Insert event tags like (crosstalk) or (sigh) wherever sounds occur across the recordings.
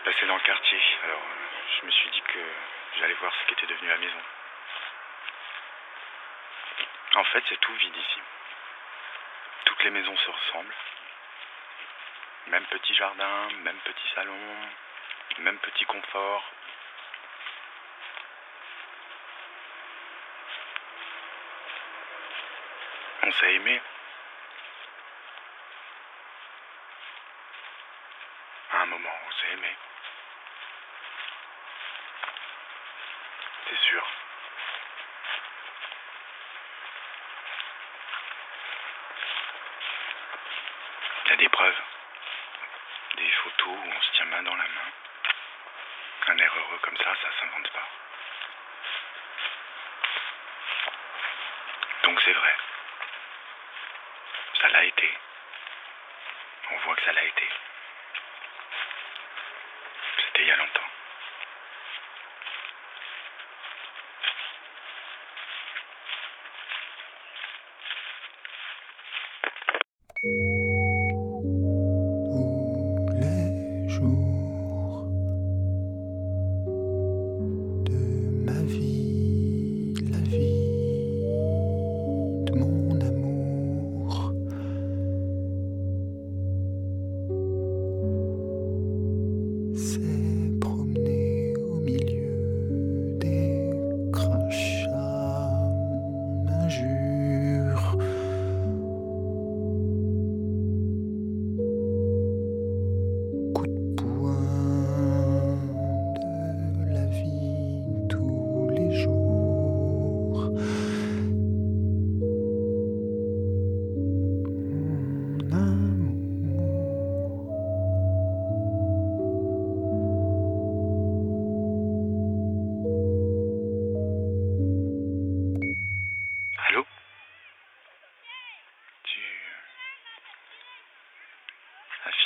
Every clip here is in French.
Je passais dans le quartier, alors euh, je me suis dit que j'allais voir ce qu'était devenu la maison. En fait, c'est tout vide ici. Toutes les maisons se ressemblent. Même petit jardin, même petit salon, même petit confort. On s'est aimé. À un moment, on s'est aimé. C'est Il y a des preuves? Des photos où on se tient main dans la main? Un air heureux comme ça, ça s'invente pas. Donc c'est vrai. Ça l'a été. On voit que ça l'a été. C'était il y a longtemps. Les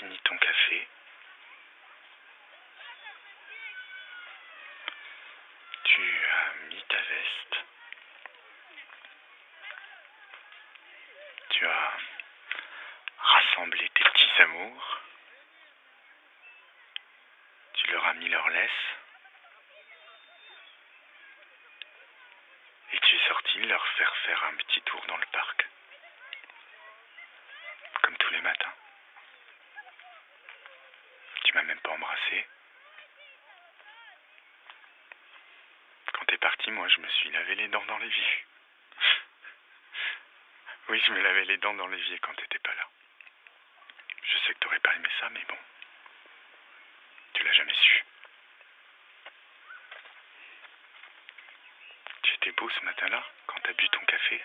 fini ton café Tu as mis ta veste Tu as rassemblé tes petits amours Tu leur as mis leur laisse Et tu es sorti leur faire faire un petit tour dans le parc. Comme tous les matins. M'as même pas embrassé. Quand t'es parti, moi je me suis lavé les dents dans l'évier. (laughs) oui, je me lavais les dents dans l'évier quand t'étais pas là. Je sais que t'aurais pas aimé ça, mais bon. Tu l'as jamais su. Tu étais beau ce matin-là, quand t'as bu ton café.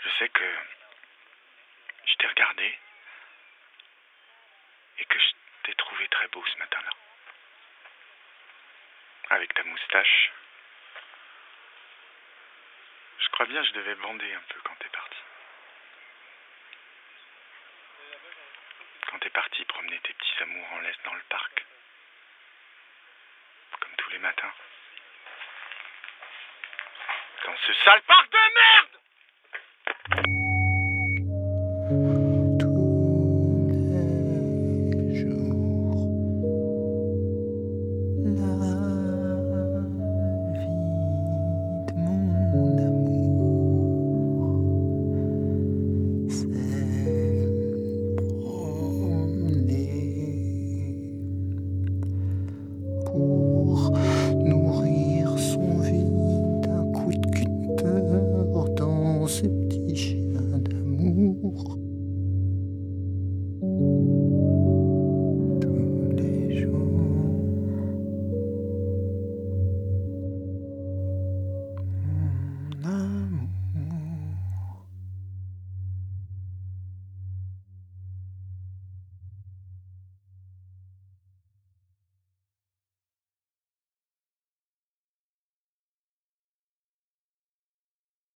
Je sais que je t'ai regardé et que je t'ai trouvé très beau ce matin-là. Avec ta moustache. Je crois bien que je devais bander un peu quand t'es parti. Quand t'es parti promener tes petits amours en laisse dans le parc. Comme tous les matins. Dans ce sale parc de merde